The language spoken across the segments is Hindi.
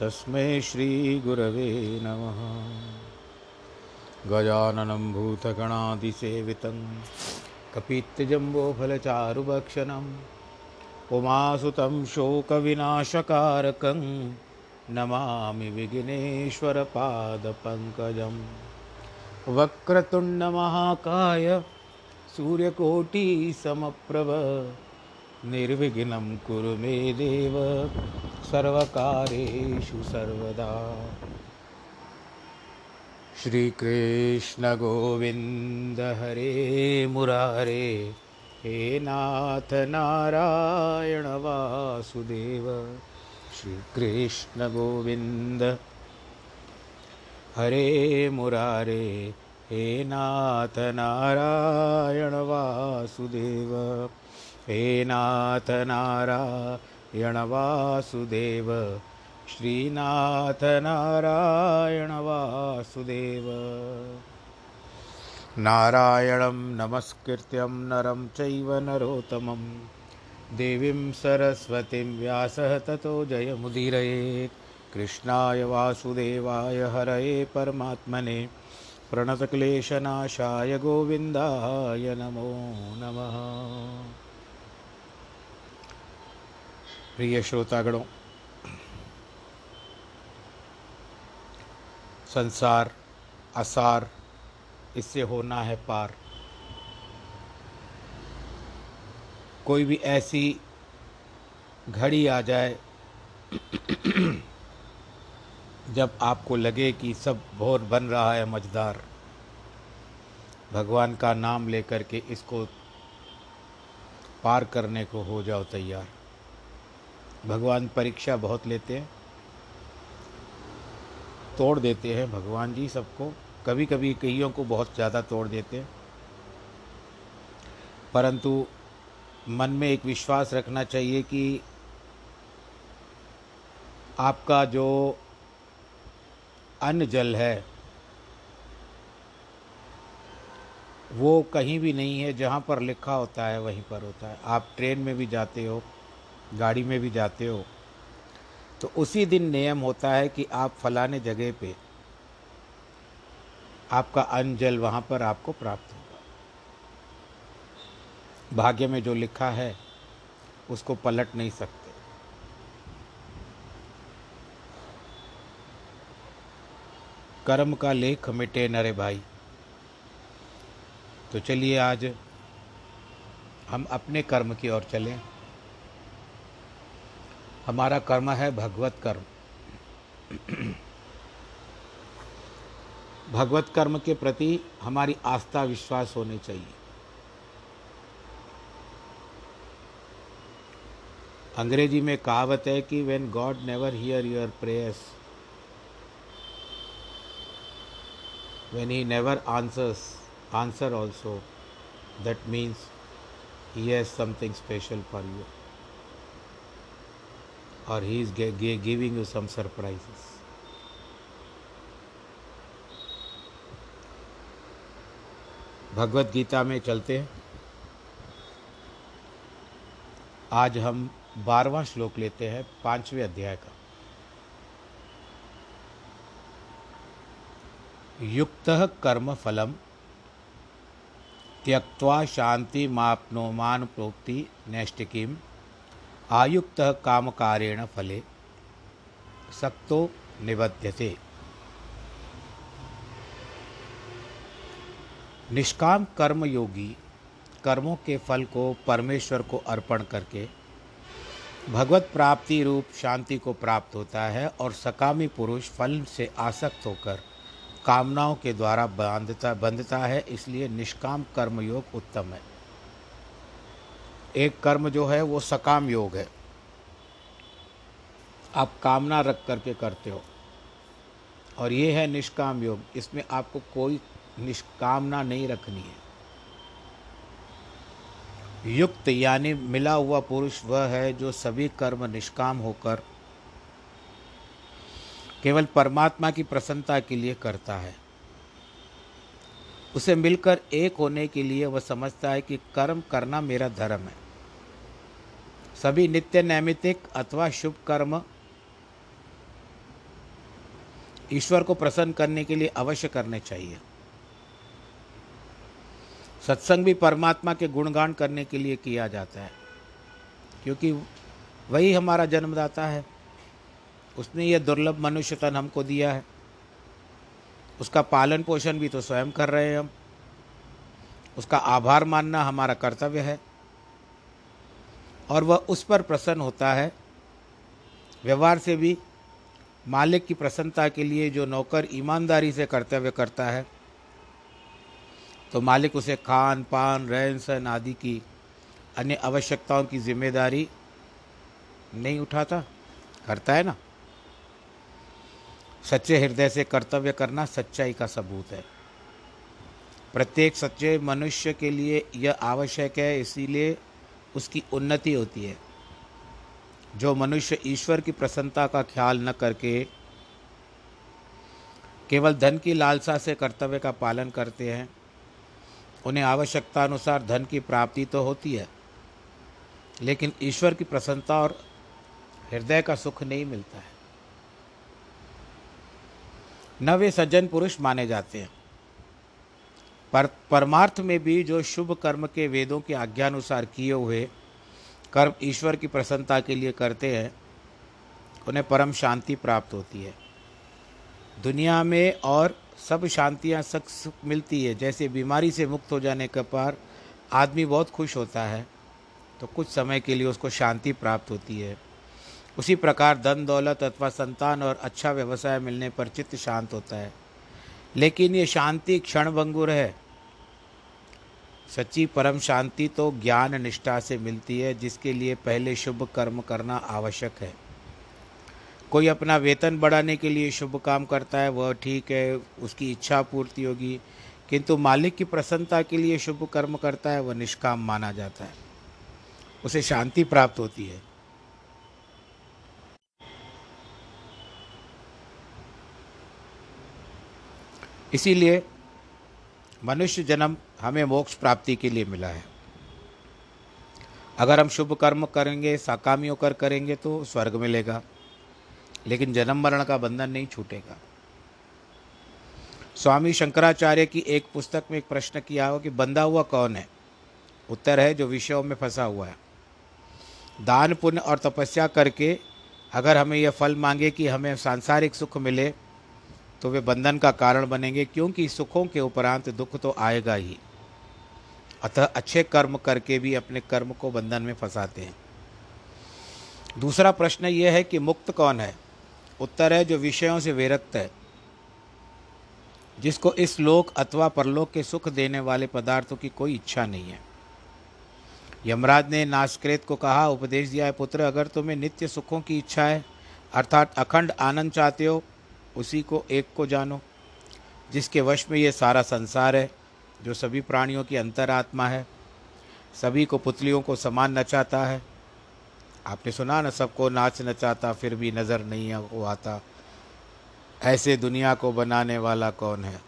तस्मै श्रीगुरवे नमः। गजाननं भूतगणादिसेवितं कपित्तजम्बोफलचारुभक्षणम् उमासुतं शोकविनाशकारकं, नमामि विघ्नेश्वरपादपङ्कजं। वक्रतुण्डमहाकाय सूर्यकोटिसमप्रभ, निर्विघ्नं कुरु मे देव। सर्वकारेषु सर्वदा। श्रीकृष्णगोविन्द हरे मुरारे, हे नाथ नारायण वासुदेव। श्रीकृष्णगोविन्द हरे मुरारे, हे नाथ नारायण वासुदेव। हे नाथ नारायण वासुदेव श्रीनाथ नारायण वासुदेव नारायणं नमस्कृत्यं नरं चैव नरोत्तमं। देवीं सरस्वतीं व्यासः ततो जयमुदीरयेत्। कृष्णाय वासुदेवाय हरये परमात्मने। प्रणतक्लेशनाशाय गोविन्दाय नमो नमः। प्रिय श्रोतागणों, संसार, असार, इससे होना है पार। कोई भी ऐसी घड़ी आ जाए, जब आपको लगे कि सब भोर बन रहा है मजदार भगवान का नाम लेकर के इसको पार करने को हो जाओ तैयार। भगवान परीक्षा बहुत लेते हैं, तोड़ देते हैं भगवान जी सबको। कभी कभी कईयों को बहुत ज़्यादा तोड़ देते हैं। परंतु मन में एक विश्वास रखना चाहिए कि आपका जो अन्न जल है, वो कहीं भी नहीं है, जहाँ पर लिखा होता है वहीं पर होता है। आप ट्रेन में भी जाते हो गाड़ी में भी जाते हो तो उसी दिन नियम होता है कि आप फलाने जगह पे, आपका अन्न जल वहाँ पर आपको प्राप्त होगा। भाग्य में जो लिखा है, उसको पलट नहीं सकते। कर्म का लेख मिटे नरे भाई। तो चलिए आज हम अपने कर्म की ओर चलें। हमारा कर्म है भगवत कर्म। भगवत कर्म के प्रति हमारी आस्था विश्वास होने चाहिए। अंग्रेज़ी में कहावत है कि when God never hear your prayers when he never answers answer also that means he has something special for you or he is giving you some surprises. Bhagavad Gita में चलते हैं। आज हम बारहवा श्लोक लेते हैं, पाँचवें अध्याय का। युक्त कर्म फलम त्यक्वा शांति मापनोमान प्रोक्ति नैष्टिकीम आयुक्त काम कारेण फले सक्तो निबध्यते। निष्काम कर्म योगी कर्मों के फल को परमेश्वर को अर्पण करके भगवत प्राप्ति रूप शांति को प्राप्त होता है और सकामी पुरुष फल से आसक्त होकर कामनाओं के द्वारा बांधता बंधता है, इसलिए निष्काम कर्मयोग उत्तम है। एक कर्म जो है वो सकाम योग है। आप कामना रख करके करते हो। और ये है निष्काम योग। इसमें आपको कोई निष्कामना नहीं रखनी है। युक्त यानी मिला हुआ पुरुष वह है जो सभी कर्म निष्काम होकर केवल परमात्मा की प्रसन्नता के लिए करता है। उसे मिलकर एक होने के लिए वह समझता है कि कर्म करना मेरा धर्म है। सभी नित्य नैमितिक अथवा शुभ कर्म ईश्वर को प्रसन्न करने के लिए अवश्य करने चाहिए। सत्संग भी परमात्मा के गुणगान करने के लिए किया जाता है, क्योंकि वही हमारा जन्मदाता है। उसने यह दुर्लभ मनुष्य तन हमको दिया है। उसका पालन पोषण भी तो स्वयं कर रहे हैं हम। उसका आभार मानना हमारा कर्तव्य है। और वह उस पर प्रसन्न होता है। व्यवहार से भी मालिक की प्रसन्नता के लिए जो नौकर ईमानदारी से कर्तव्य करता है तो मालिक उसे खान, पान, रहन सहन आदि की अन्य आवश्यकताओं की ज़िम्मेदारी नहीं उठाता। करता है ना? सच्चे हृदय से कर्तव्य करना सच्चाई का सबूत है। प्रत्येक सच्चे मनुष्य के लिए यह आवश्यक है, इसीलिए उसकी उन्नति होती है। जो मनुष्य ईश्वर की प्रसन्नता का ख्याल न करके केवल धन की लालसा से कर्तव्य का पालन करते हैं, उन्हें आवश्यकता अनुसार धन की प्राप्ति तो होती है, लेकिन ईश्वर की प्रसन्नता और हृदय का सुख नहीं मिलता है। न वे सज्जन पुरुष माने जाते हैं। पर, परमार्थ में भी जो शुभ कर्म के वेदों के आज्ञानुसार किए हुए कर्म ईश्वर की प्रसन्नता के लिए करते हैं, उन्हें परम शांति प्राप्त होती है। दुनिया में और सब शांतियाँ सख्त मिलती है। जैसे बीमारी से मुक्त हो जाने के पर आदमी बहुत खुश होता है तो कुछ समय के लिए उसको शांति प्राप्त होती है। उसी प्रकार धन, दौलत अथवा संतान और अच्छा व्यवसाय मिलने पर चित्त शांत होता है। लेकिन ये शांति क्षण भंगुर है। सच्ची परम शांति तो ज्ञान निष्ठा से मिलती है, जिसके लिए पहले शुभ कर्म करना आवश्यक है। कोई अपना वेतन बढ़ाने के लिए शुभ काम करता है, वह ठीक है, उसकी इच्छा पूर्ति होगी, किंतु मालिक की प्रसन्नता के लिए शुभ कर्म करता है, वह निष्काम माना जाता है। उसे शांति प्राप्त होती है। इसीलिए मनुष्य जन्म हमें मोक्ष प्राप्ति के लिए मिला है। अगर हम शुभ कर्म करेंगे साकामी होकर करेंगे तो स्वर्ग मिलेगा। लेकिन जन्म मरण का बंधन नहीं छूटेगा। स्वामी शंकराचार्य की एक पुस्तक में एक प्रश्न किया हो कि बंधा हुआ कौन है? उत्तर है, जो विषयों में फंसा हुआ है। दान, पुण्य और तपस्या करके अगर हमें यह फल मांगे कि हमें सांसारिक सुख मिले तो वे बंधन का कारण बनेंगे, क्योंकि सुखों के उपरांत दुख तो आएगा ही। अतः अच्छे कर्म करके भी अपने कर्म को बंधन में फंसाते हैं। दूसरा प्रश्न यह है कि मुक्त कौन है? उत्तर है जो विषयों से विरक्त है, जिसको इस लोक अथवा परलोक के सुख देने वाले पदार्थों की कोई इच्छा नहीं है। यमराज ने नाशकृत को कहा, उपदेश दिया है, पुत्र, अगर तुम्हें नित्य सुखों की इच्छा है, अर्थात अखंड आनंद चाहते हो उसी को एक को जानो, जिसके वश में ये सारा संसार है, जो सभी प्राणियों की अंतरात्मा है, सभी को पुतलियों को समान नचाता है। आपने सुना ना, सबको नाच नचाता फिर भी नज़र नहीं वो आता। ऐसे दुनिया को बनाने वाला कौन है?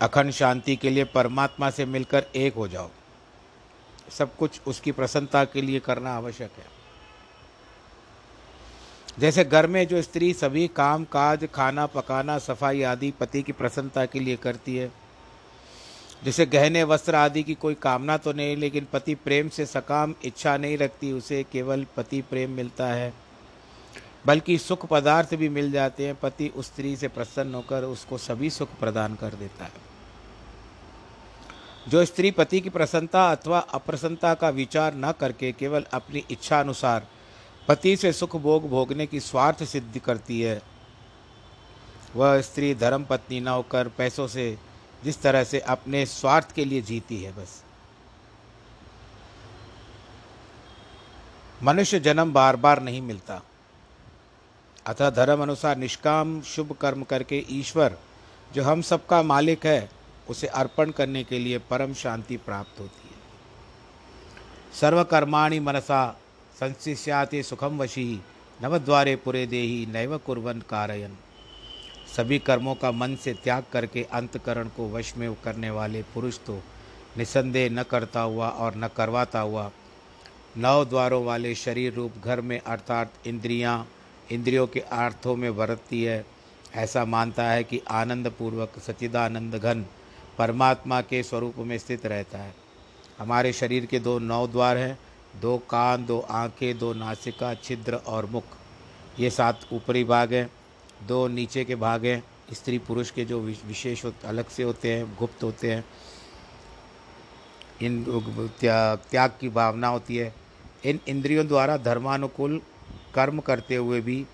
अखंड शांति के लिए परमात्मा से मिलकर एक हो जाओ। सब कुछ उसकी प्रसन्नता के लिए करना आवश्यक है। जैसे घर में जो स्त्री सभी काम, काज, खाना, पकाना, सफ़ाई आदि पति की प्रसन्नता के लिए करती है। जैसे गहने, वस्त्र आदि की कोई कामना तो नहीं, लेकिन पति प्रेम से सकाम, इच्छा नहीं रखती, उसे केवल पति प्रेम मिलता है। बल्कि सुख पदार्थ भी मिल जाते हैं। पति उस स्त्री से प्रसन्न होकर उसको सभी सुख प्रदान कर देता है। जो स्त्री पति की प्रसन्नता अथवा अप्रसन्नता का विचार न करके केवल अपनी इच्छा अनुसार पति से सुख भोग भोगने की स्वार्थ सिद्धि करती है। वह स्त्री धर्म पत्नी न होकर पैसों से जिस तरह से अपने स्वार्थ के लिए जीती है बस। मनुष्य जन्म बार बार नहीं मिलता। अतः धर्म अनुसार निष्काम, शुभ कर्म करके ईश्वर, जो हम सबका मालिक है, उसे अर्पण करने के लिए परम शांति प्राप्त होती है। सर्वकर्माणि मनसा संशिष्याते सुखम वशी, नवद्वारे पुरे देही नैव कुर्वन कारयन। सभी कर्मों का मन से त्याग करके अंतकरण को वश में करने वाले पुरुष तो निसंदेह न करता हुआ और न करवाता हुआ, नौ द्वारों वाले शरीर रूप घर में अर्थात इंद्रियाँ, इंद्रियों के अर्थों में बरतती है। ऐसा मानता है कि आनंद पूर्वक सचिदानंद घन परमात्मा के स्वरूप में स्थित रहता है। हमारे शरीर के दो नौ द्वार हैं दो कान दो आँखें दो नासिका छिद्र और मुख। ये सात ऊपरी भाग हैं दो नीचे के भाग हैं। स्त्री पुरुष के जो विशेष अलग से होते हैं गुप्त होते हैं। इन त्या, त्याग की भावना होती है। इन इंद्रियों द्वारा धर्मानुकूल कर्म करते हुए भी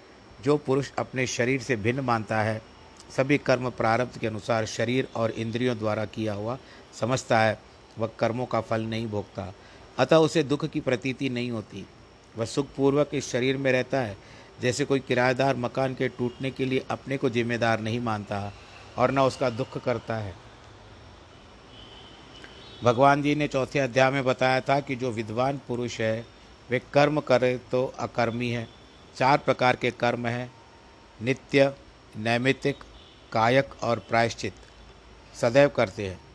जो पुरुष अपने शरीर से भिन्न मानता है सभी कर्म प्रारब्ध के अनुसार शरीर और इंद्रियों द्वारा किया हुआ समझता है। वह कर्मों का फल नहीं भोगता। अतः उसे दुख की प्रतीति नहीं होती। वह सुखपूर्वक इस शरीर में रहता है, जैसे कोई किराएदार मकान के टूटने के लिए अपने को जिम्मेदार नहीं मानता और न उसका दुख करता है। भगवान जी ने चौथे अध्याय में बताया था कि जो विद्वान पुरुष है, वे कर्म करे तो अकर्मी है। चार प्रकार के कर्म हैं, नित्य, नैमित्तिक, कायक और प्रायश्चित। सदैव करते हैं।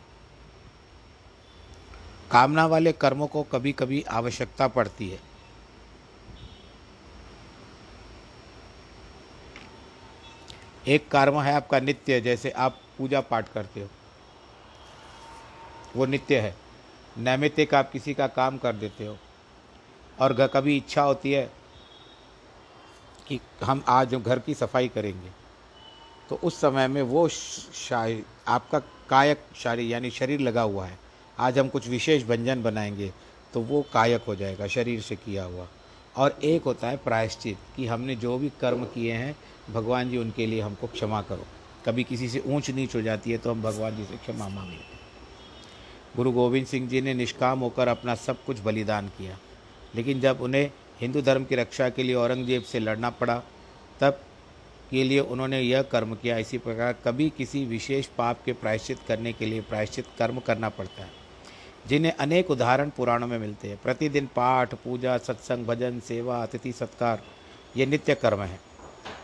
कामना वाले कर्मों को कभी कभी आवश्यकता पड़ती है। एक कर्म है आपका नित्य, जैसे आप पूजा पाठ करते हो। वो नित्य है। नैमित्तिक आप किसी का काम कर देते हो। और कभी इच्छा होती है कि हम आज घर की सफ़ाई करेंगे तो उस समय में वो आपका कायक शारीर यानी शरीर लगा हुआ है। आज हम कुछ विशेष व्यंजन बनाएँगे तो वो कायक हो जाएगा, शरीर से किया हुआ। और एक होता है प्रायश्चित, कि हमने जो भी कर्म किए हैं, भगवान जी उनके लिए हमको क्षमा करो। कभी किसी से ऊंच नीच हो जाती है तो हम भगवान जी से क्षमा मांग लेते गुरु गोविंद सिंह जी ने निष्काम होकर अपना सब कुछ बलिदान किया। लेकिन जब उन्हें हिंदू धर्म की रक्षा के लिए औरंगज़ेब से लड़ना पड़ा, तब के लिए उन्होंने यह कर्म किया। इसी प्रकार कभी किसी विशेष पाप के प्रायश्चित करने के लिए प्रायश्चित कर्म करना पड़ता है। जिन्हें अनेक उदाहरण पुराणों में मिलते हैं। प्रतिदिन पाठ, पूजा, सत्संग, भजन, सेवा, अतिथि सत्कार, ये नित्य कर्म है।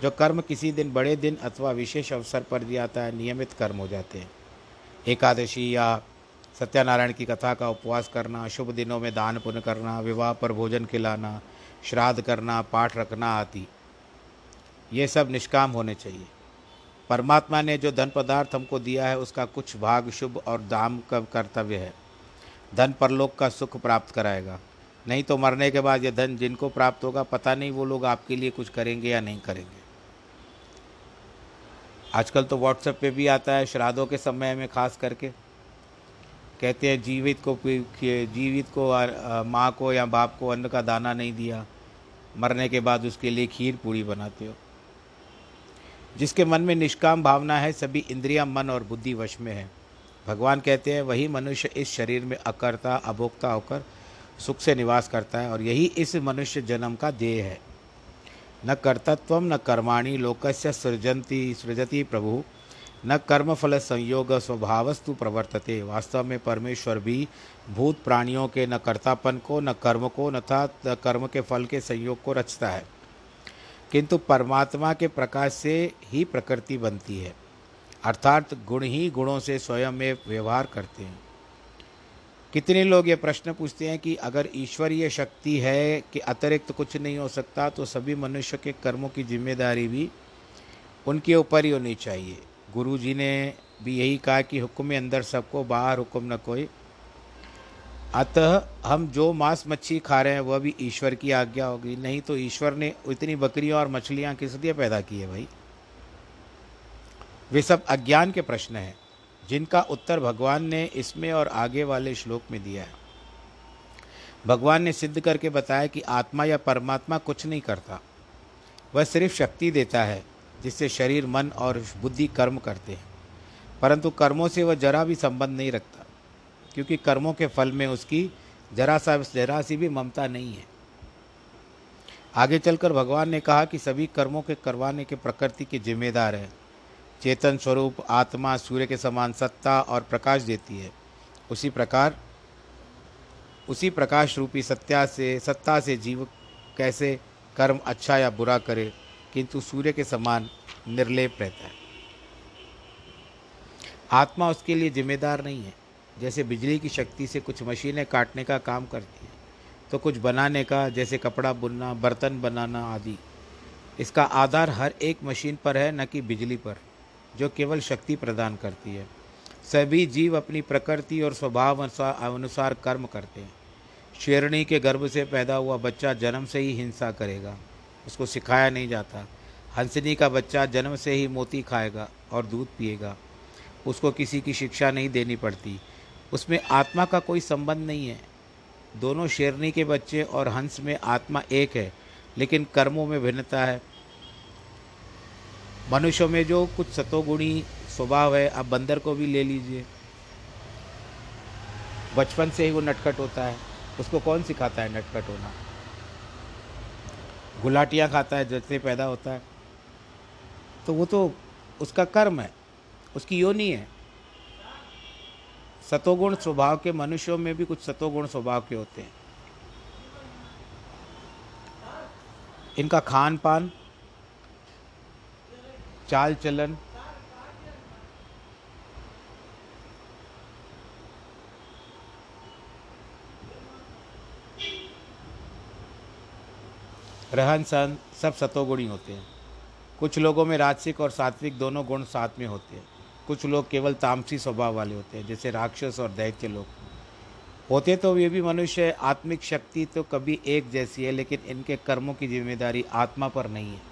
जो कर्म किसी दिन बड़े दिन अथवा विशेष अवसर पर दिया जाता है, नियमित कर्म हो जाते हैं। एकादशी या सत्यनारायण की कथा का उपवास करना, शुभ दिनों में दान पुण्य करना, विवाह पर भोजन खिलाना, श्राद्ध करना, पाठ रखना आदि, ये सब निष्काम होने चाहिए। परमात्मा ने जो धन पदार्थ हमको दिया है, उसका कुछ भाग शुभ और दाम का कर्तव्य है। धन परलोक का सुख प्राप्त कराएगा। नहीं तो मरने के बाद यह धन जिनको प्राप्त होगा, पता नहीं वो लोग आपके लिए कुछ करेंगे या नहीं करेंगे। आजकल तो व्हाट्सएप पे भी आता है, श्राद्धों के समय में खास करके। कहते हैं, जीवित को जीवित को माँ को या बाप को अन्न का दाना नहीं दिया, मरने के बाद उसके लिए खीर पूड़ी बनाते हो। जिसके मन में निष्काम भावना है, सभी इंद्रियाँ मन और बुद्धि वश में है। भगवान कहते हैं, वही मनुष्य इस शरीर में अकर्ता, अभोक्ता होकर सुख से निवास करता है और यही इस मनुष्य जन्म का देह है। न कर्तत्व न कर्माणी, लोकस्य सृजंती सृजति प्रभु। न कर्मफल संयोग, स्वभावस्तु प्रवर्तते। वास्तव में परमेश्वर भी भूत प्राणियों के न कर्तापन को, न कर्म को न था कर्म के फल के संयोग को रचता है। किंतु परमात्मा के प्रकाश से ही प्रकृति बनती है। अर्थात गुण ही गुणों से स्वयं में व्यवहार करते हैं। कितने लोग ये प्रश्न पूछते हैं कि अगर ईश्वरीय शक्ति है कि अतिरिक्त तो कुछ नहीं हो सकता तो सभी मनुष्य के कर्मों की ज़िम्मेदारी भी उनके ऊपर ही होनी चाहिए। गुरु जी ने भी यही कहा कि हुक्म अंदर सबको, बाहर हुक्म न कोई। अतः हम जो मांस मच्छी खा रहे हैं, वह भी ईश्वर की आज्ञा होगी। नहीं तो ईश्वर ने इतनी बकरियाँ और मछलियाँ किस लिए पैदा की है भाई? वे सब अज्ञान के प्रश्न हैं, जिनका उत्तर भगवान ने इसमें और आगे वाले श्लोक में दिया है। भगवान ने सिद्ध करके बताया कि आत्मा या परमात्मा कुछ नहीं करता। वह सिर्फ़ शक्ति देता है, जिससे शरीर, मन और बुद्धि कर्म करते हैं। परंतु कर्मों से वह जरा भी संबंध नहीं रखता, क्योंकि कर्मों के फल में उसकी जरा सा जरा सी भी ममता नहीं है। आगे चलकर भगवान ने कहा कि सभी कर्मों के करवाने के प्रकृति के जिम्मेदार हैं। चेतन स्वरूप आत्मा सूर्य के समान सत्ता और प्रकाश देती है। उसी प्रकार, उसी प्रकाश रूपी सत्या से, सत्ता से जीव कैसे कर्म अच्छा या बुरा करे, किंतु सूर्य के समान निर्लेप रहता है। आत्मा उसके लिए जिम्मेदार नहीं है। जैसे बिजली की शक्ति से कुछ मशीनें काटने का काम करती हैं तो कुछ बनाने का, जैसे कपड़ा बुनना, बर्तन बनाना आदि। इसका आधार हर एक मशीन पर है, न कि बिजली पर। जो केवल शक्ति प्रदान करती है। सभी जीव अपनी प्रकृति और स्वभाव अनुसार कर्म करते हैं। शेरणी के गर्भ से पैदा हुआ बच्चा जन्म से ही हिंसा करेगा। उसको सिखाया नहीं जाता। हंसनी का बच्चा जन्म से ही मोती खाएगा और दूध पिएगा। उसको किसी की शिक्षा नहीं देनी पड़ती। उसमें आत्मा का कोई संबंध नहीं है। दोनों शेरनी के बच्चे और हंस में आत्मा एक है, लेकिन कर्मों में भिन्नता है। मनुष्यों में जो कुछ सतोगुणी स्वभाव है, आप बंदर को भी ले लीजिए। बचपन से ही वो नटखट होता है। उसको कौन सिखाता है नटखट होना? गुलाटियाँ खाता है, जैसे पैदा होता है। तो वो तो उसका कर्म है, उसकी योनि है। सतोगुण स्वभाव के मनुष्यों में भी कुछ सतोगुण स्वभाव के होते हैं। इनका खान पान चाल चलन। रहन सहन सब सतोगुणी होते हैं। कुछ लोगों में राजसिक और सात्विक दोनों गुण साथ में होते हैं। कुछ लोग केवल तामसी स्वभाव वाले होते हैं, जैसे राक्षस और दैत्य लोग। होते तो ये भी मनुष्य, आत्मिक शक्ति तो कभी एक जैसी है, लेकिन इनके कर्मों की ज़िम्मेदारी आत्मा पर नहीं है।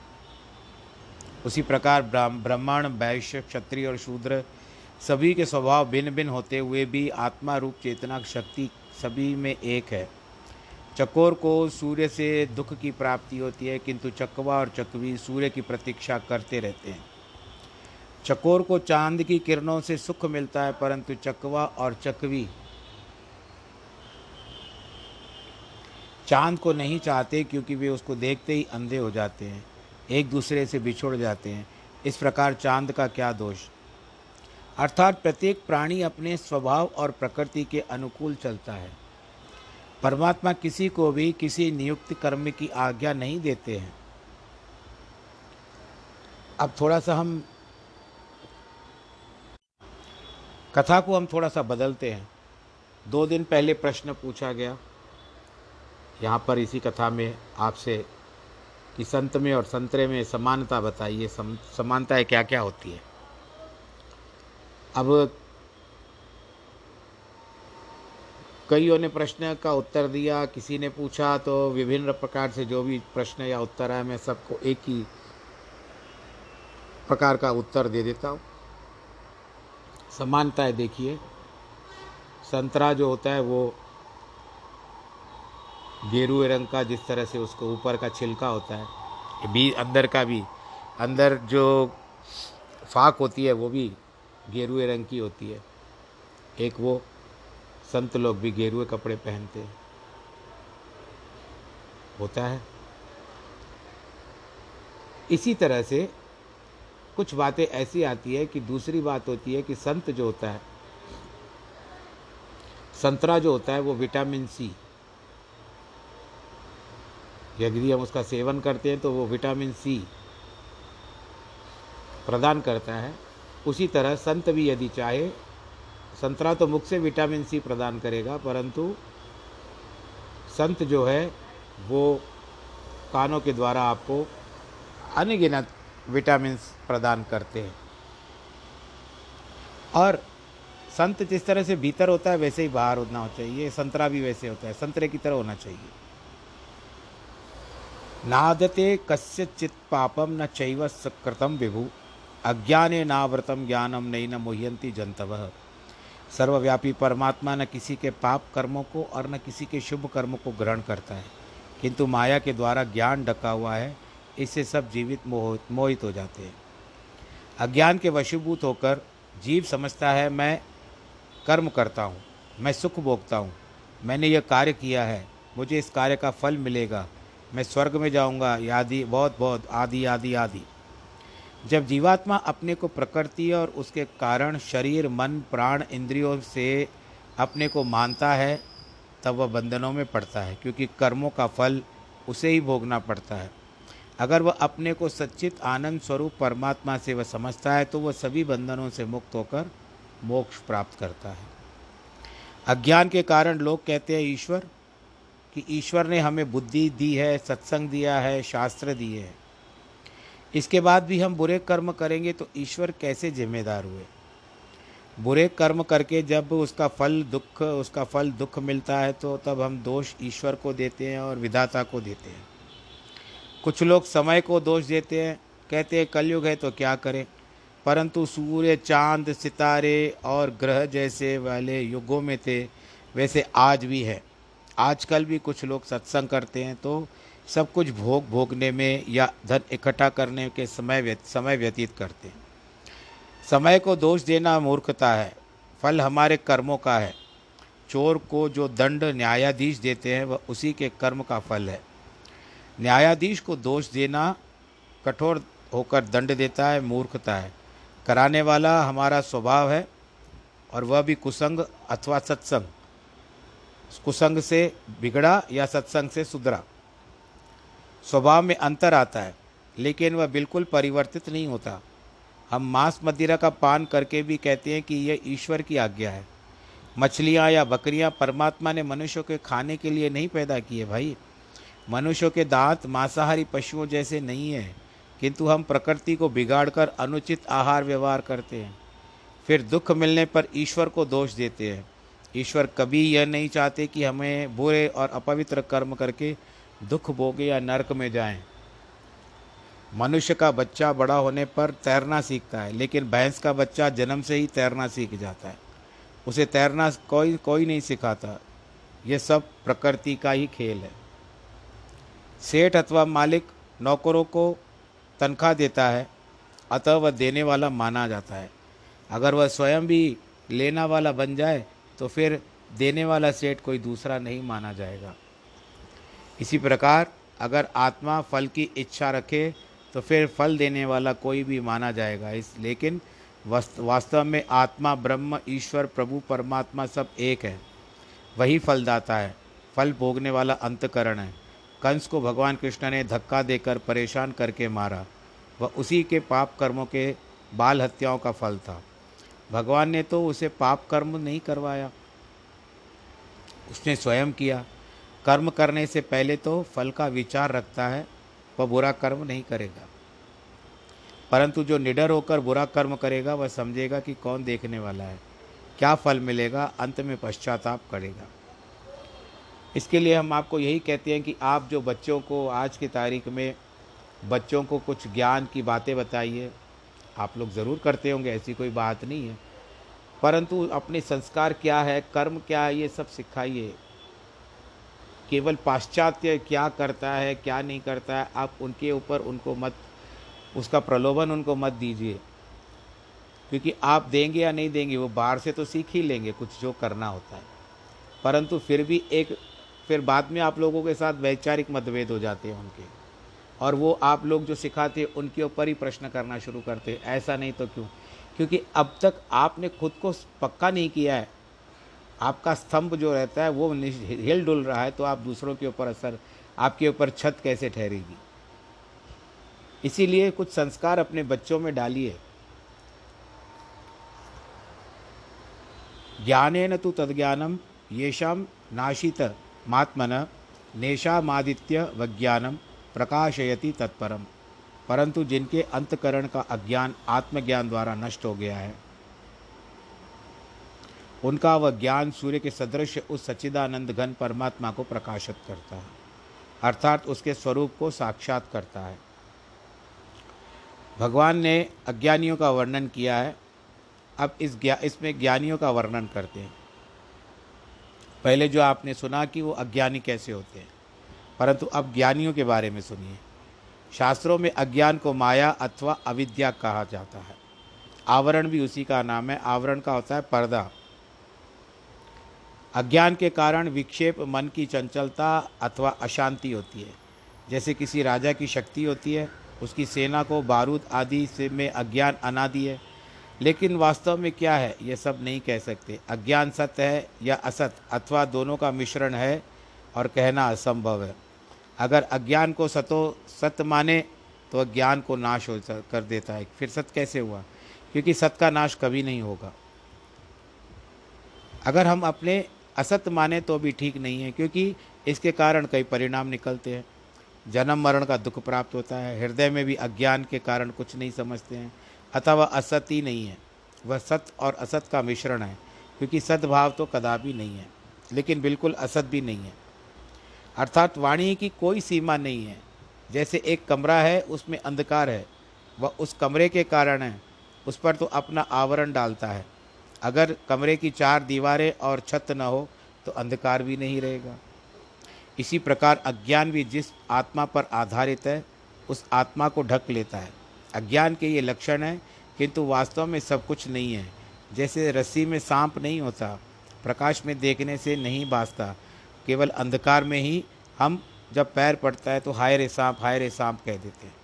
उसी प्रकार ब्राह्मण वैश्य, क्षत्रिय और शूद्र सभी के स्वभाव भिन्न भिन्न होते हुए भी आत्मा, रूप, चेतना, शक्ति सभी में एक है। चकोर को सूर्य से दुख की प्राप्ति होती है, किंतु चकवा और चकवी सूर्य की प्रतीक्षा करते रहते हैं। चकोर को चाँद की किरणों से सुख मिलता है, परंतु चकवा और चकवी चाँद को नहीं चाहते, क्योंकि वे उसको देखते ही अंधे हो जाते हैं। एक दूसरे से बिछुड़ जाते हैं। इस प्रकार चाँद का क्या दोष? अर्थात प्रत्येक प्राणी अपने स्वभाव और प्रकृति के अनुकूल चलता है। परमात्मा किसी को भी किसी नियुक्त कर्म की आज्ञा नहीं देते हैं। अब थोड़ा सा हम कथा को हम थोड़ा सा बदलते हैं। दो दिन पहले प्रश्न पूछा गया। यहाँ पर इसी कथा में आपसे कि संत में और संतरे में समानता बताइए सम, क्या क्या होती है? अब कईयों ने प्रश्न का उत्तर दिया किसी ने पूछा तो विभिन्न प्रकार से जो भी प्रश्न या उत्तर है मैं सबको एक ही प्रकार का उत्तर दे देता हूँ। समानताएँ देखिए संतरा जो होता है वो गेरुए रंग का जिस तरह से उसको ऊपर का छिलका होता है, भी अंदर का भी, अंदर जो फाक होती है वो भी गेरुए रंग की होती है। एक वो संत लोग भी गेरुए कपड़े पहनते हैं। होता है। इसी तरह से कुछ बातें ऐसी आती है कि दूसरी बात होती है कि संत जो होता है, संतरा जो होता है वो विटामिन सी यदि हम उसका सेवन करते हैं तो वो विटामिन सी प्रदान करता है। उसी तरह संत भी यदि चाहे, संतरा तो मुख से विटामिन सी प्रदान करेगा, परंतु संत जो है, वो कानों के द्वारा आपको अनगिनत विटामिन प्रदान करते हैं। और संत जिस तरह से भीतर होता है, वैसे ही बाहर होना चाहिए, संतरा भी वैसे होता है, संतरे की तरह होना चाहिए। नादते कस्य चित पापम न चैव सकृतम विभु। अज्ञाने नावृतम ज्ञानम नहीं न मुह्यंती जंतव सर्वव्यापी परमात्मा न किसी के पाप कर्मों को और न किसी के शुभ कर्मों को ग्रहण करता है। किंतु माया के द्वारा ज्ञान ढका हुआ है, इससे सब जीवित मोहित मोहित हो जाते हैं। अज्ञान के वशीभूत होकर जीव समझता है, मैं कर्म करता हूँ, मैं सुख भोगता हूँ, मैंने यह कार्य किया है, मुझे इस कार्य का फल मिलेगा। मैं स्वर्ग में जाऊँगा आदि बहुत बहुत, आदि आदि आदि। जब जीवात्मा अपने को प्रकृति और उसके कारण शरीर, मन, प्राण, इंद्रियों से अपने को मानता है, तब वह बंधनों में पड़ता है, क्योंकि कर्मों का फल उसे ही भोगना पड़ता है। अगर वह अपने को सच्चित आनंद स्वरूप परमात्मा से वह समझता है तो वह सभी बंधनों से मुक्त होकर मोक्ष प्राप्त करता है। अज्ञान के कारण लोग कहते हैं, ईश्वर कि ईश्वर ने हमें बुद्धि दी है, सत्संग दिया है, शास्त्र दिए हैं। इसके बाद भी हम बुरे कर्म करेंगे तो ईश्वर कैसे जिम्मेदार हुए? बुरे कर्म करके जब उसका फल दुख, उसका फल दुख मिलता है तो तब हम दोष ईश्वर को देते हैं और विधाता को देते हैं। कुछ लोग समय को दोष देते हैं, कहते हैं, कलयुग है तो क्या करें? परंतु सूर्य, चाँद, सितारे और ग्रह जैसे वाले युगों में थे, वैसे आज भी है। आजकल भी कुछ लोग सत्संग करते हैं तो सब कुछ भोग भोगने में या धन इकट्ठा करने के समय व्यत, समय व्यतीत करते हैं। समय को दोष देना मूर्खता है फल हमारे कर्मों का है। चोर को जो दंड न्यायाधीश देते हैं वह उसी के कर्म का फल है। न्यायाधीश को दोष देना कठोर होकर दंड देता है मूर्खता है। कराने वाला हमारा स्वभाव है और वह भी कुसंग अथवा सत्संग। कुसंग से बिगड़ा या सत्संग से सुधरा। स्वभाव में अंतर आता है, लेकिन वह बिल्कुल परिवर्तित नहीं होता। हम मांस मदिरा का पान करके भी कहते हैं कि यह ईश्वर की आज्ञा है। मछलियाँ या बकरियाँ परमात्मा ने मनुष्यों के खाने के लिए नहीं पैदा किए भाई। मनुष्यों के दांत मांसाहारी पशुओं जैसे नहीं हैं, किंतु हम प्रकृति को बिगाड़कर अनुचित आहार व्यवहार करते हैं। फिर दुख मिलने पर ईश्वर को दोष देते हैं। ईश्वर कभी यह नहीं चाहते कि हमें बुरे और अपवित्र कर्म करके दुख भोगे या नरक में जाएँ। मनुष्य का बच्चा बड़ा होने पर तैरना सीखता है, लेकिन भैंस का बच्चा जन्म से ही तैरना सीख जाता है। उसे तैरना कोई कोई नहीं सिखाता। ये सब प्रकृति का ही खेल है। सेठ अथवा मालिक नौकरों को तनख्वाह देता है, अतः वह देने वाला माना जाता है। अगर वह स्वयं भी लेना वाला बन जाए तो फिर देने वाला सेठ कोई दूसरा नहीं माना जाएगा। इसी प्रकार अगर आत्मा फल की इच्छा रखे तो फिर फल देने वाला कोई भी माना जाएगा। इस, लेकिन वास्तव में आत्मा, ब्रह्म, ईश्वर, प्रभु, परमात्मा सब एक है। वही फलदाता है। फल भोगने वाला अंतकरण है। कंस को भगवान कृष्ण ने धक्का देकर परेशान करके मारा। वह उसी के पाप कर्मों के बाल हत्याओं का फल था। भगवान ने तो उसे पाप कर्म नहीं करवाया। उसने स्वयं किया। कर्म करने से पहले तो फल का विचार रखता है, वह बुरा कर्म नहीं करेगा। परंतु जो निडर होकर बुरा कर्म करेगा, वह समझेगा कि कौन देखने वाला है, क्या फल मिलेगा, अंत में पश्चाताप करेगा। इसके लिए हम आपको यही कहते हैं कि आप जो बच्चों को आज की तारीख में बच्चों को कुछ ज्ञान की बातें बताइए आप लोग ज़रूर करते होंगे, ऐसी कोई बात नहीं है। परंतु अपने संस्कार क्या है, कर्म क्या है, ये सब सिखाइए। केवल पाश्चात्य क्या करता है, क्या नहीं करता है, आप उनके ऊपर उनको मत, उसका प्रलोभन उनको मत दीजिए। क्योंकि आप देंगे या नहीं देंगे, वो बाहर से तो सीख ही लेंगे, कुछ जो करना होता है। परंतु फिर भी एक, फिर बाद में आप लोगों के साथ वैचारिक मतभेद हो जाते हैं उनके। और वो आप लोग जो सिखाते हैं, उनके ऊपर ही प्रश्न करना शुरू करते हैं। ऐसा नहीं तो क्यों? क्योंकि अब तक आपने खुद को पक्का नहीं किया है। आपका स्तंभ जो रहता है, वो हिल डुल रहा है तो आप दूसरों के ऊपर असर, आपके ऊपर छत कैसे ठहरेगी? इसीलिए कुछ संस्कार अपने बच्चों में डालिए। ज्ञानेन तो तद्ज्ञानम येषाम नाशित मात्मन नेशामादित्य वज्ञानम। प्रकाशयति तत्परम। परंतु जिनके अंतकरण का अज्ञान आत्मज्ञान द्वारा नष्ट हो गया है, उनका वह ज्ञान सूर्य के सदृश उस सच्चिदानंद घन परमात्मा को प्रकाशित करता है, अर्थात उसके स्वरूप को साक्षात करता है। भगवान ने अज्ञानियों का वर्णन किया है। अब इस ज्ञा, इसमें ज्ञानियों का वर्णन करते हैं। पहले जो आपने सुना कि वो अज्ञानी कैसे होते हैं? परंतु अब ज्ञानियों के बारे में सुनिए। शास्त्रों में अज्ञान को माया अथवा अविद्या कहा जाता है। आवरण भी उसी का नाम है। आवरण का होता है पर्दा। अज्ञान के कारण विक्षेप, मन की चंचलता अथवा अशांति होती है। जैसे किसी राजा की शक्ति होती है, उसकी सेना को बारूद आदि से में अज्ञान अनादि है। लेकिन वास्तव में क्या है, ये सब नहीं कह सकते। अज्ञान सत्य है या असत अथवा दोनों का मिश्रण है और कहना असंभव है। अगर अज्ञान को सतो सत्य माने तो अज्ञान को नाश हो कर देता है। फिर सत्य कैसे हुआ? क्योंकि सत्य का नाश कभी नहीं होगा। अगर हम अपने असत्य माने तो भी ठीक नहीं है, क्योंकि इसके कारण कई परिणाम निकलते हैं। जन्म, मरण का दुख प्राप्त होता है। हृदय में भी अज्ञान के कारण कुछ नहीं समझते हैं। अतः वह असत ही नहीं है। वह सत्य और असत का मिश्रण है, क्योंकि सद्भाव तो कदापि नहीं है। लेकिन बिल्कुल असत भी नहीं है। अर्थात वाणी की कोई सीमा नहीं है। जैसे एक कमरा है, उसमें अंधकार है। वह उस कमरे के कारण है। उस पर तो अपना आवरण डालता है। अगर कमरे की चार दीवारें और छत न हो तो अंधकार भी नहीं रहेगा। इसी प्रकार अज्ञान भी जिस आत्मा पर आधारित है, उस आत्मा को ढक लेता है। अज्ञान के ये लक्षण हैं, किंतु वास्तव में सब कुछ नहीं है। जैसे रस्सी में सांप नहीं होता, प्रकाश में देखने से नहीं बाजता केवल अंधकार में ही हम जब पैर पड़ता है तो हाय रे सांप, हाय रे सांप कह देते हैं,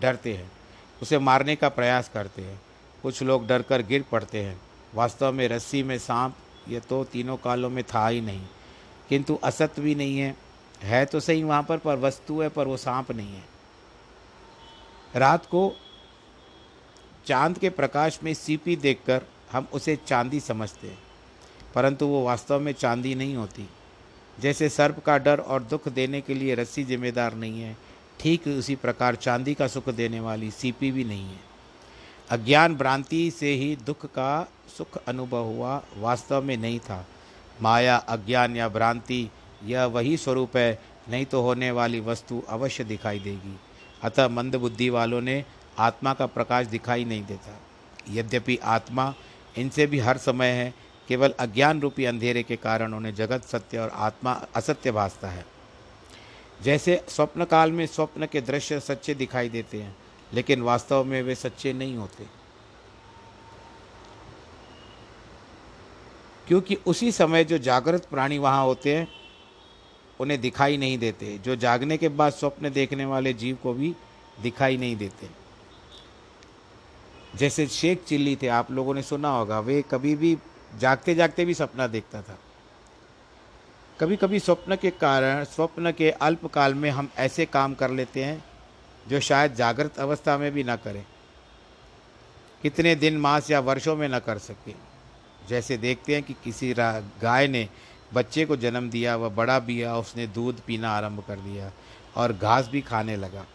डरते हैं। उसे मारने का प्रयास करते हैं। कुछ लोग डर कर गिर पड़ते हैं। वास्तव में रस्सी में सांप ये तो तीनों कालों में था ही नहीं। किंतु असत भी नहीं है। है तो सही वहाँ पर पर वस्तु है, पर वो सांप नहीं है। रात को चाँद के प्रकाश में सीपी देखकर हम उसे चांदी समझते हैं। परंतु वो वास्तव में चांदी नहीं होती। जैसे सर्प का डर और दुख देने के लिए रस्सी जिम्मेदार नहीं है, ठीक उसी प्रकार चांदी का सुख देने वाली सीपी भी नहीं है। अज्ञान भ्रांति से ही दुख का सुख अनुभव हुआ, वास्तव में नहीं था। माया, अज्ञान या भ्रांति, यह वही स्वरूप है, नहीं तो होने वाली वस्तु अवश्य दिखाई देगी। अतः मंद बुद्धि वालों ने आत्मा का प्रकाश दिखाई नहीं देता। यद्यपि आत्मा इनसे भी हर समय है केवल अज्ञान रूपी अंधेरे के कारण उन्हें जगत सत्य और आत्मा असत्य भासता है। जैसे स्वप्न काल में स्वप्न के दृश्य सच्चे दिखाई देते हैं, लेकिन वास्तव में वे सच्चे नहीं होते। क्योंकि उसी समय जो जागृत प्राणी वहाँ होते हैं, उन्हें दिखाई नहीं देते। जो जागने के बाद स्वप्न देखने वाले जीव को भी दिखाई नहीं देते। जैसे शेख चिल्ली थे, आप लोगों ने सुना होगा, वे कभी भी जागते जागते भी सपना देखता था। कभी कभी स्वप्न के कारण, स्वप्न के अल्पकाल में हम ऐसे काम कर लेते हैं, जो शायद जागृत अवस्था में भी ना करें। कितने दिन, मास या वर्षों में न कर सके। जैसे देखते हैं कि किसी गाय ने बच्चे को जन्म दिया, वह बड़ा है, उसने दूध पीना आरंभ कर दिया और घास भी खाने लगा।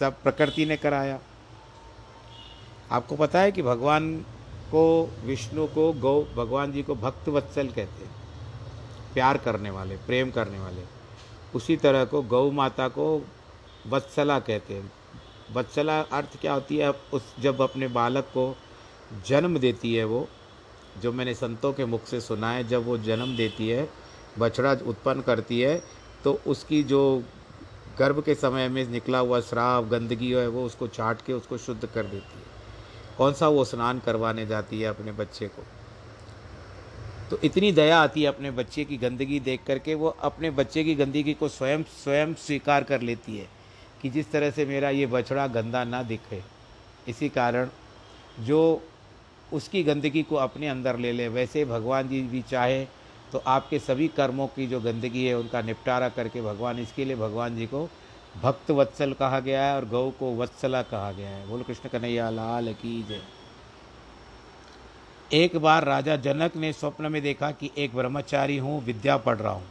सब प्रकृति ने कराया। आपको पता है कि भगवान को, विष्णु को, गौ, भगवान जी को भक्त वत्सल कहते हैं। प्यार करने वाले, प्रेम करने वाले। उसी तरह को गौ माता को वत्सला कहते हैं। वत्सला अर्थ क्या होती है? उस जब अपने बालक को जन्म देती है वो, जो मैंने संतों के मुख से सुना है, जब वो जन्म देती है, बछड़ा उत्पन्न करती है तो उसकी जो गर्भ के समय में निकला हुआ श्राव गंदगी है, वो उसको चाट के उसको शुद्ध कर देती है। कौन सा वो स्नान करवाने जाती है अपने बच्चे को? तो इतनी दया आती है अपने बच्चे की गंदगी देख करके, वो अपने बच्चे की गंदगी को स्वयं स्वयं स्वीकार कर लेती है कि जिस तरह से मेरा ये बछड़ा गंदा ना दिखे। इसी कारण जो उसकी गंदगी को अपने अंदर ले ले, वैसे भगवान जी भी चाहे तो आपके सभी कर्मों की जो गंदगी है उनका निपटारा करके भगवान, इसके लिए भगवान जी को भक्त वत्सल कहा गया है और गौ को वत्सला कहा गया है। बोलो कृष्ण कन्हैया, लाल की जय। एक बार राजा जनक ने स्वप्न में देखा कि एक ब्रह्मचारी हूँ, विद्या पढ़ रहा हूँ।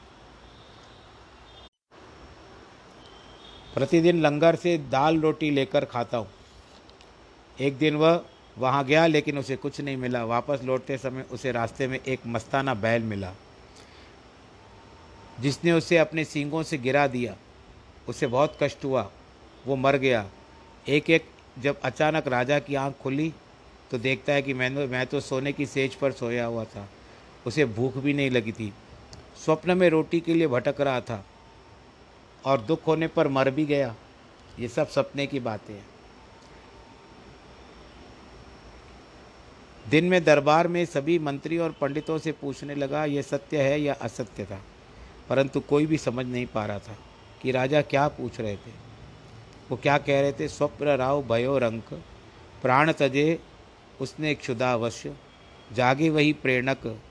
प्रतिदिन लंगर से दाल रोटी लेकर खाता हूँ। एक दिन वह वहाँ गया, लेकिन उसे कुछ नहीं मिला। वापस लौटते समय उसे रास्ते में एक मस्ताना बैल मिला, जिसने उसे अपने सींगों से गिरा दिया। उसे बहुत कष्ट हुआ। वो मर गया। एक एक जब अचानक राजा की आँख खुली तो देखता है कि मैंने, मैं तो सोने की सेज पर सोया हुआ था। उसे भूख भी नहीं लगी थी। स्वप्न में रोटी के लिए भटक रहा था और दुख होने पर मर भी गया। ये सब सपने की बातें हैं। दिन में दरबार में सभी मंत्री और पंडितों से पूछने लगा, यह सत्य है या असत्य था? परंतु कोई भी समझ नहीं पा रहा था। कि राजा क्या पूछ रहे थे? वो क्या कह रहे थे? स्वप्न राव भयो रंक, प्राण तजे, उसने क्षुदावश्य जागे वही प्रेरणक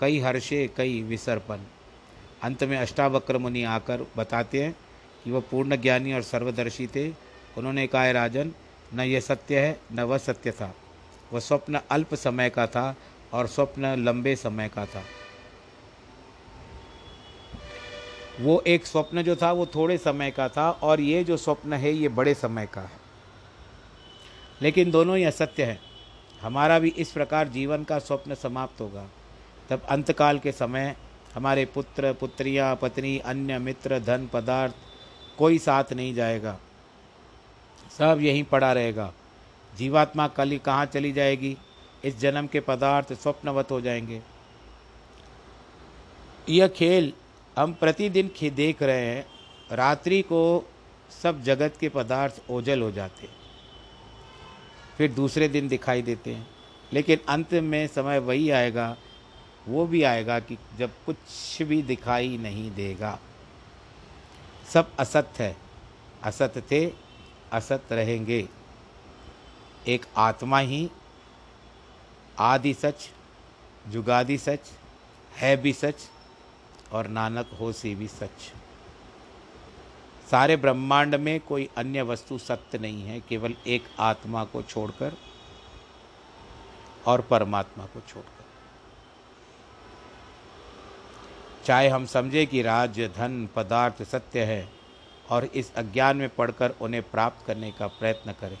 कई हर्षे, कई विसर्पण। अंत में अष्टावक्र मुनि आकर बताते हैं कि वह पूर्ण ज्ञानी और सर्वदर्शी थे। उन्होंने कहा राजन, न यह सत्य है, न वह सत्य था। वह स्वप्न अल्प समय का था और स्वप्न लंबे समय का था। वो एक स्वप्न जो था, वो थोड़े समय का था और ये जो स्वप्न है, ये बड़े समय का है। लेकिन दोनों ही असत्य हैं। हमारा भी इस प्रकार जीवन का स्वप्न समाप्त होगा। तब अंतकाल के समय हमारे पुत्र, पुत्रियाँ, पत्नी, अन्य मित्र, धन, पदार्थ कोई साथ नहीं जाएगा। सब यहीं पड़ा रहेगा। जीवात्मा कल ही कहाँ चली जाएगी? इस जन्म के पदार्थ स्वप्नवत हो जाएँगे। यह खेल हम प्रतिदिन देख रहे हैं, रात्रि को सब जगत के पदार्थ ओझल हो जाते फिर दूसरे दिन दिखाई देते हैं। लेकिन अंत में समय वही आएगा, वो भी आएगा कि जब कुछ भी दिखाई नहीं देगा। सब असत है। असत थे, असत रहेंगे। एक आत्मा ही आदि सच जुगादि सच, है भी सच और नानक हो से भी सच। सारे ब्रह्मांड में कोई अन्य वस्तु सत्य नहीं है, केवल एक आत्मा को छोड़कर और परमात्मा को छोड़कर। चाहे हम समझे कि राज्य धन, पदार्थ सत्य है और इस अज्ञान में पढ़कर उन्हें प्राप्त करने का प्रयत्न करें,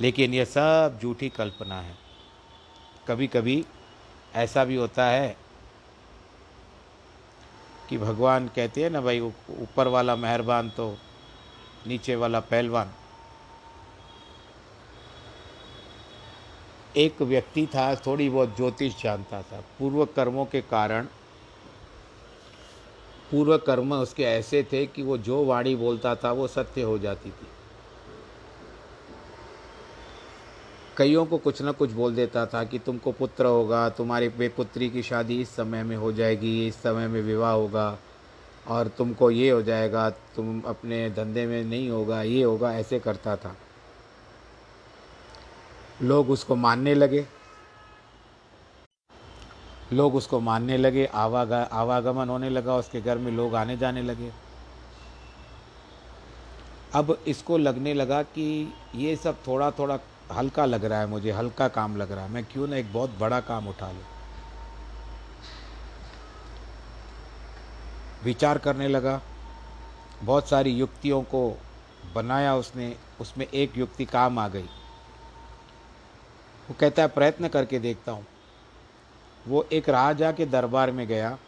लेकिन यह सब झूठी कल्पना है। कभी कभी ऐसा भी होता है कि भगवान कहते हैं ना, भाई ऊपर वाला मेहरबान तो नीचे वाला पहलवान। एक व्यक्ति था, थोड़ी बहुत ज्योतिष जानता था। पूर्व कर्मों के कारण, पूर्व कर्म उसके ऐसे थे कि वो जो वाणी बोलता था, वो सत्य हो जाती थी। कईयों को कुछ ना कुछ बोल देता था कि तुमको पुत्र होगा, तुम्हारी बेपुत्री की शादी इस समय में हो जाएगी, इस समय में विवाह होगा और तुमको ये हो जाएगा, तुम अपने धंधे में नहीं होगा, ये होगा, ऐसे करता था। लोग उसको मानने लगे। लोग उसको मानने लगे, आवागा, आवागमन होने लगा, उसके घर में लोग आने जाने लगे। अब इसको लगने लगा कि ये सब थोड़ा थोड़ा हल्का लग रहा है मुझे, हल्का काम लग रहा है। मैं क्यों ना एक बहुत बड़ा काम उठा लूँ। विचार करने लगा। बहुत सारी युक्तियों को बनाया उसने, उसमें एक युक्ति काम आ गई। वो कहता है, प्रयत्न करके देखता हूँ। वो एक राजा के दरबार में गया।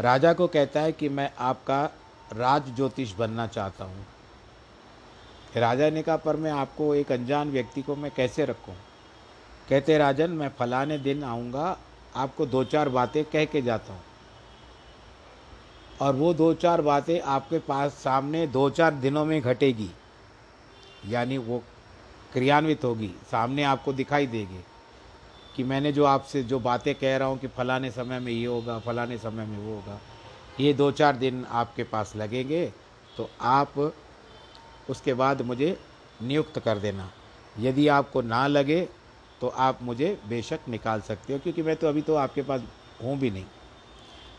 राजा को कहता है कि मैं आपका राज ज्योतिष बनना चाहता हूँ। राजा ने कहा, पर मैं आपको एक अनजान व्यक्ति को मैं कैसे रखूँ? कहते, राजन, मैं फलाने दिन आऊँगा, आपको दो चार बातें कह के जाता हूँ। और वो दो चार बातें आपके पास सामने दो चार दिनों में घटेगी, यानी वो क्रियान्वित होगी, सामने आपको दिखाई देगी कि मैंने जो आपसे जो बातें कह रहा हूँ कि फलाने समय में ये होगा, फलाने समय में वो होगा, ये दो चार दिन आपके पास लगेंगे तो आप उसके बाद मुझे नियुक्त कर देना। यदि आपको ना लगे तो आप मुझे बेशक निकाल सकते हो, क्योंकि मैं तो अभी तो आपके पास हूँ भी नहीं।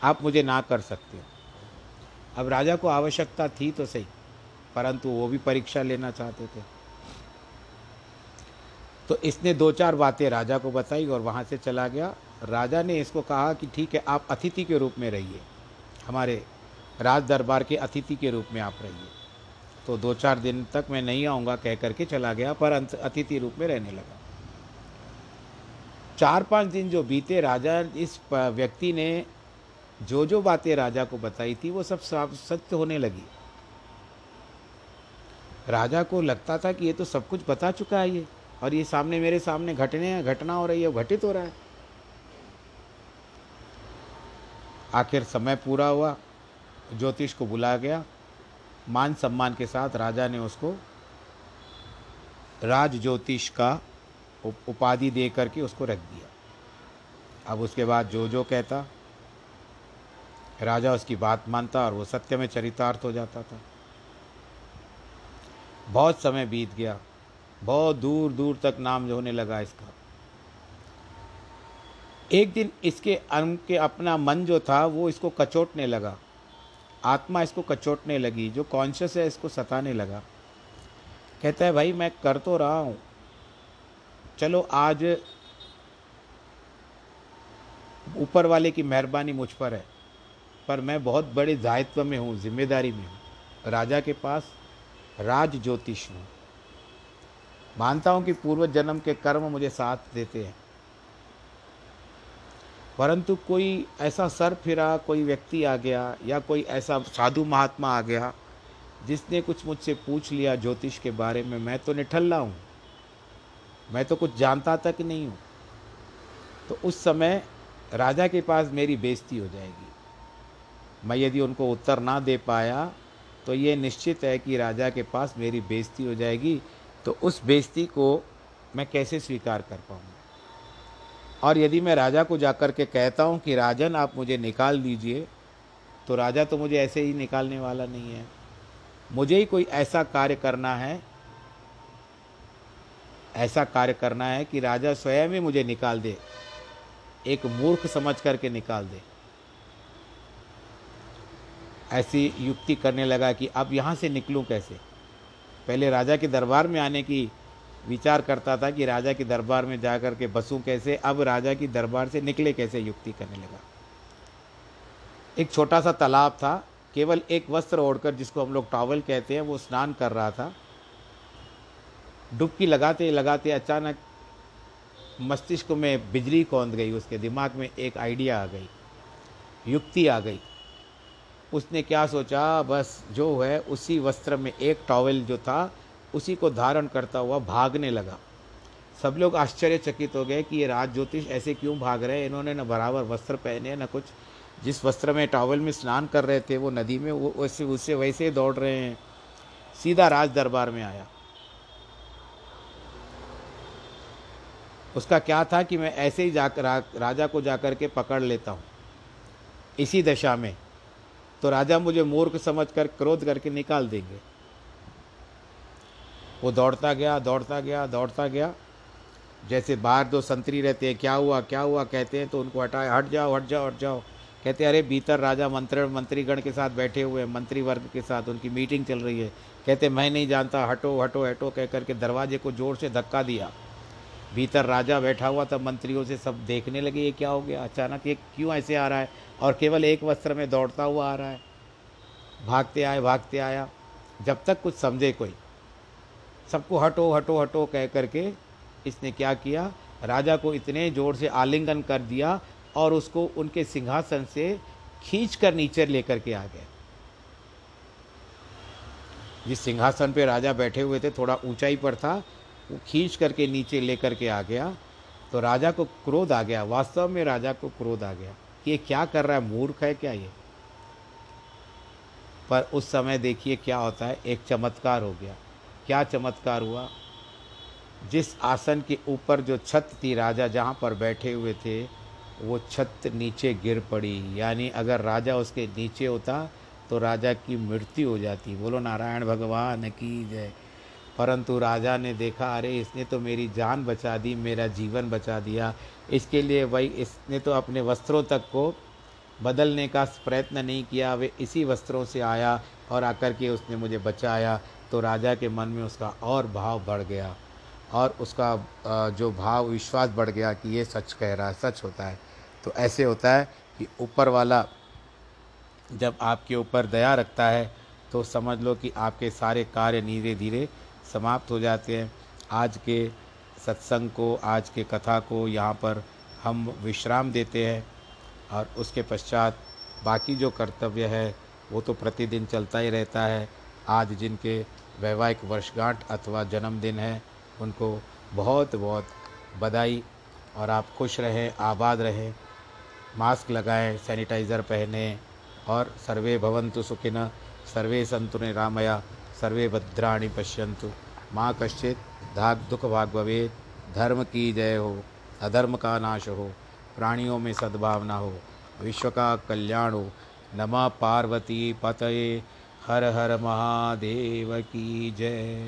आप मुझे ना कर सकते हो। अब राजा को आवश्यकता थी तो सही, परंतु वो भी परीक्षा लेना चाहते थे। तो इसने दो चार बातें राजा को बताई और वहाँ से चला गया। राजा ने इसको कहा कि ठीक है, आप अतिथि के रूप में रहिए। हमारे राज दरबार के अतिथि के रूप में आप रहिए। तो दो चार दिन तक मैं नहीं आऊँगा, कह करके चला गया, पर अतिथि रूप में रहने लगा। चार पाँच दिन जो बीते, राजा इस व्यक्ति ने जो जो बातें राजा को बताई थी, वो सब साफ़ सत्य होने लगी। राजा को लगता था कि ये तो सब कुछ बता चुका है ये, और ये सामने मेरे सामने घटने घटना हो रही है घटित हो रहा है। आखिर समय पूरा हुआ, ज्योतिष को बुलाया गया मान सम्मान के साथ राजा ने उसको राज ज्योतिष का उपाधि दे करके उसको रख दिया। अब उसके बाद जो जो कहता, राजा उसकी बात मानता और वो सत्य में चरितार्थ हो जाता था। बहुत समय बीत गया, बहुत दूर दूर तक नाम होने लगा इसका। एक दिन इसके के अपना मन जो था, वो इसको कचोटने लगा। आत्मा इसको कचोटने लगी, जो कॉन्शियस है इसको सताने लगा। कहता है, भाई, मैं कर तो रहा हूँ। चलो, आज ऊपर वाले की मेहरबानी मुझ पर है, पर मैं बहुत बड़े दायित्व में हूँ, ज़िम्मेदारी में हूँ। राजा के पास राज ज्योतिष हूँ। मानता हूँ कि पूर्व जन्म के कर्म मुझे साथ देते हैं। परंतु कोई ऐसा सर फिरा, कोई व्यक्ति आ गया या कोई ऐसा साधु महात्मा आ गया जिसने कुछ मुझसे पूछ लिया ज्योतिष के बारे में, मैं तो निठल्ला हूँ। मैं तो कुछ जानता तक नहीं हूँ। तो उस समय राजा के पास मेरी बेइज्जती हो जाएगी। मैं यदि उनको उत्तर ना दे पाया तो ये निश्चित है कि राजा के पास मेरी बेइज्जती हो जाएगी। तो उस बेइज्जती को मैं कैसे स्वीकार कर पाऊँगा और यदि मैं राजा को जाकर के कहता हूँ कि, राजन, आप मुझे निकाल दीजिए तो राजा तो मुझे ऐसे ही निकालने वाला नहीं है। मुझे ही कोई ऐसा कार्य करना है, ऐसा कार्य करना है कि राजा स्वयं ही मुझे निकाल दे, एक मूर्ख समझ करके निकाल दे। ऐसी युक्ति करने लगा कि अब यहाँ से निकलूँ कैसे? पहले राजा के दरबार में आने की विचार करता था कि राजा के दरबार में जा कर के बसूँ कैसे, अब राजा की दरबार से निकले कैसे युक्ति करने लगा। एक छोटा सा तालाब था, केवल एक वस्त्र ओढ़कर जिसको हम लोग टॉवल कहते हैं, वो स्नान कर रहा था। डुबकी लगाते लगाते अचानक मस्तिष्क में बिजली कौंद गई, उसके दिमाग में एक आइडिया आ गई, युक्ति आ गई। उसने क्या सोचा, बस जो है उसी वस्त्र में एक टॉवल जो था उसी को धारण करता हुआ भागने लगा। सब लोग आश्चर्यचकित हो गए कि ये राज ज्योतिष ऐसे क्यों भाग रहे हैं? इन्होंने न बराबर वस्त्र पहने न कुछ। जिस वस्त्र में टावल में स्नान कर रहे थे वो नदी में वो वैसे उससे वैसे ही दौड़ रहे हैं। सीधा राज दरबार में आया। उसका क्या था कि मैं ऐसे ही जाकर रा, राजा को जाकर के पकड़ लेता हूँ। इसी दशा में। तो राजा मुझे मूर्ख समझ कर क्रोध करके निकाल देंगे। वो दौड़ता गया दौड़ता गया दौड़ता गया। जैसे बाहर दो संतरी रहते हैं, क्या हुआ क्या हुआ, कहते हैं तो उनको हटाए हट जाओ हट जाओ हट जाओ। कहते अरे, भीतर राजा मंत्री मंत्रीगण के साथ बैठे हुए हैं मंत्री वर्ग के साथ, उनकी मीटिंग चल रही है। कहते मैं नहीं जानता, हटो हटो हटो, कह करके दरवाजे को ज़ोर से धक्का दिया। भीतर राजा बैठा हुआ तब मंत्रियों से सब देखने लगे, ये क्या हो गया? अचानक ये क्यों ऐसे आ रहा है? और केवल एक वस्त्र में दौड़ता हुआ आ रहा है। भागते आए, भागते आया। जब तक कुछ समझे कोई। सबको हटो हटो हटो कह करके इसने क्या किया? राजा को इतने ज़ोर से आलिंगन कर दिया और उसको उनके सिंहासन से खींच कर नीचे लेकर के आ गया। जिस सिंहासन पे राजा बैठे हुए थे, थोड़ा ऊंचाई पर था, वो खींच करके नीचे लेकर के आ गया। तो राजा को क्रोध आ गया। वास्तव में राजा को क्रोध आ गया कि ये क्या कर रहा है? मूर्ख है क्या ये? पर उस समय देखिए क्या होता है। एक चमत्कार हो गया। क्या चमत्कार हुआ? जिस आसन के ऊपर जो छत थी राजा, जहाँ पर बैठे हुए थे, वो छत नीचे गिर पड़ी। यानी अगर राजा उसके नीचे होता तो राजा की मृत्यु हो जाती। बोलो, नारायण भगवान की जय। परंतु राजा ने देखा, अरे, इसने तो मेरी जान बचा दी, मेरा जीवन बचा दिया। इसके लिए वही, इसने तो अपने वस्त्रों तक को बदलने का प्रयत्न नहीं किया। वे इसी वस्त्रों से आया और आकर के उसने मुझे बचाया। तो राजा के मन में उसका और भाव बढ़ गया और उसका जो भाव, विश्वास बढ़ गया कि ये सच कह रहा है, सच होता है। तो ऐसे होता है कि ऊपर वाला जब आपके ऊपर दया रखता है तो समझ लो कि आपके सारे कार्य धीरे धीरे समाप्त हो जाते हैं। आज के सत्संग को, आज के कथा को यहाँ पर हम विश्राम देते हैं और उसके पश्चात बाकी जो कर्तव्य है, वो तो प्रतिदिन चलता ही रहता है। आज जिनके वैवाहिक वर्षगांठ अथवा जन्मदिन है, उनको बहुत बहुत बधाई। और आप खुश रहें, आबाद रहें, मास्क लगाएँ, सैनिटाइज़र पहने और सर्वे भवंतु सुखिन, सर्वे संतु निरामया, सर्वे भद्राणी पश्यंतु माँ कश्चित धाक दुख भाग भवेद धर्म की जय हो, अधर्म का नाश हो, प्राणियों में सद्भावना हो, विश्व का कल्याण हो। नमः पार्वती पतये। हर हर महादेव की जय।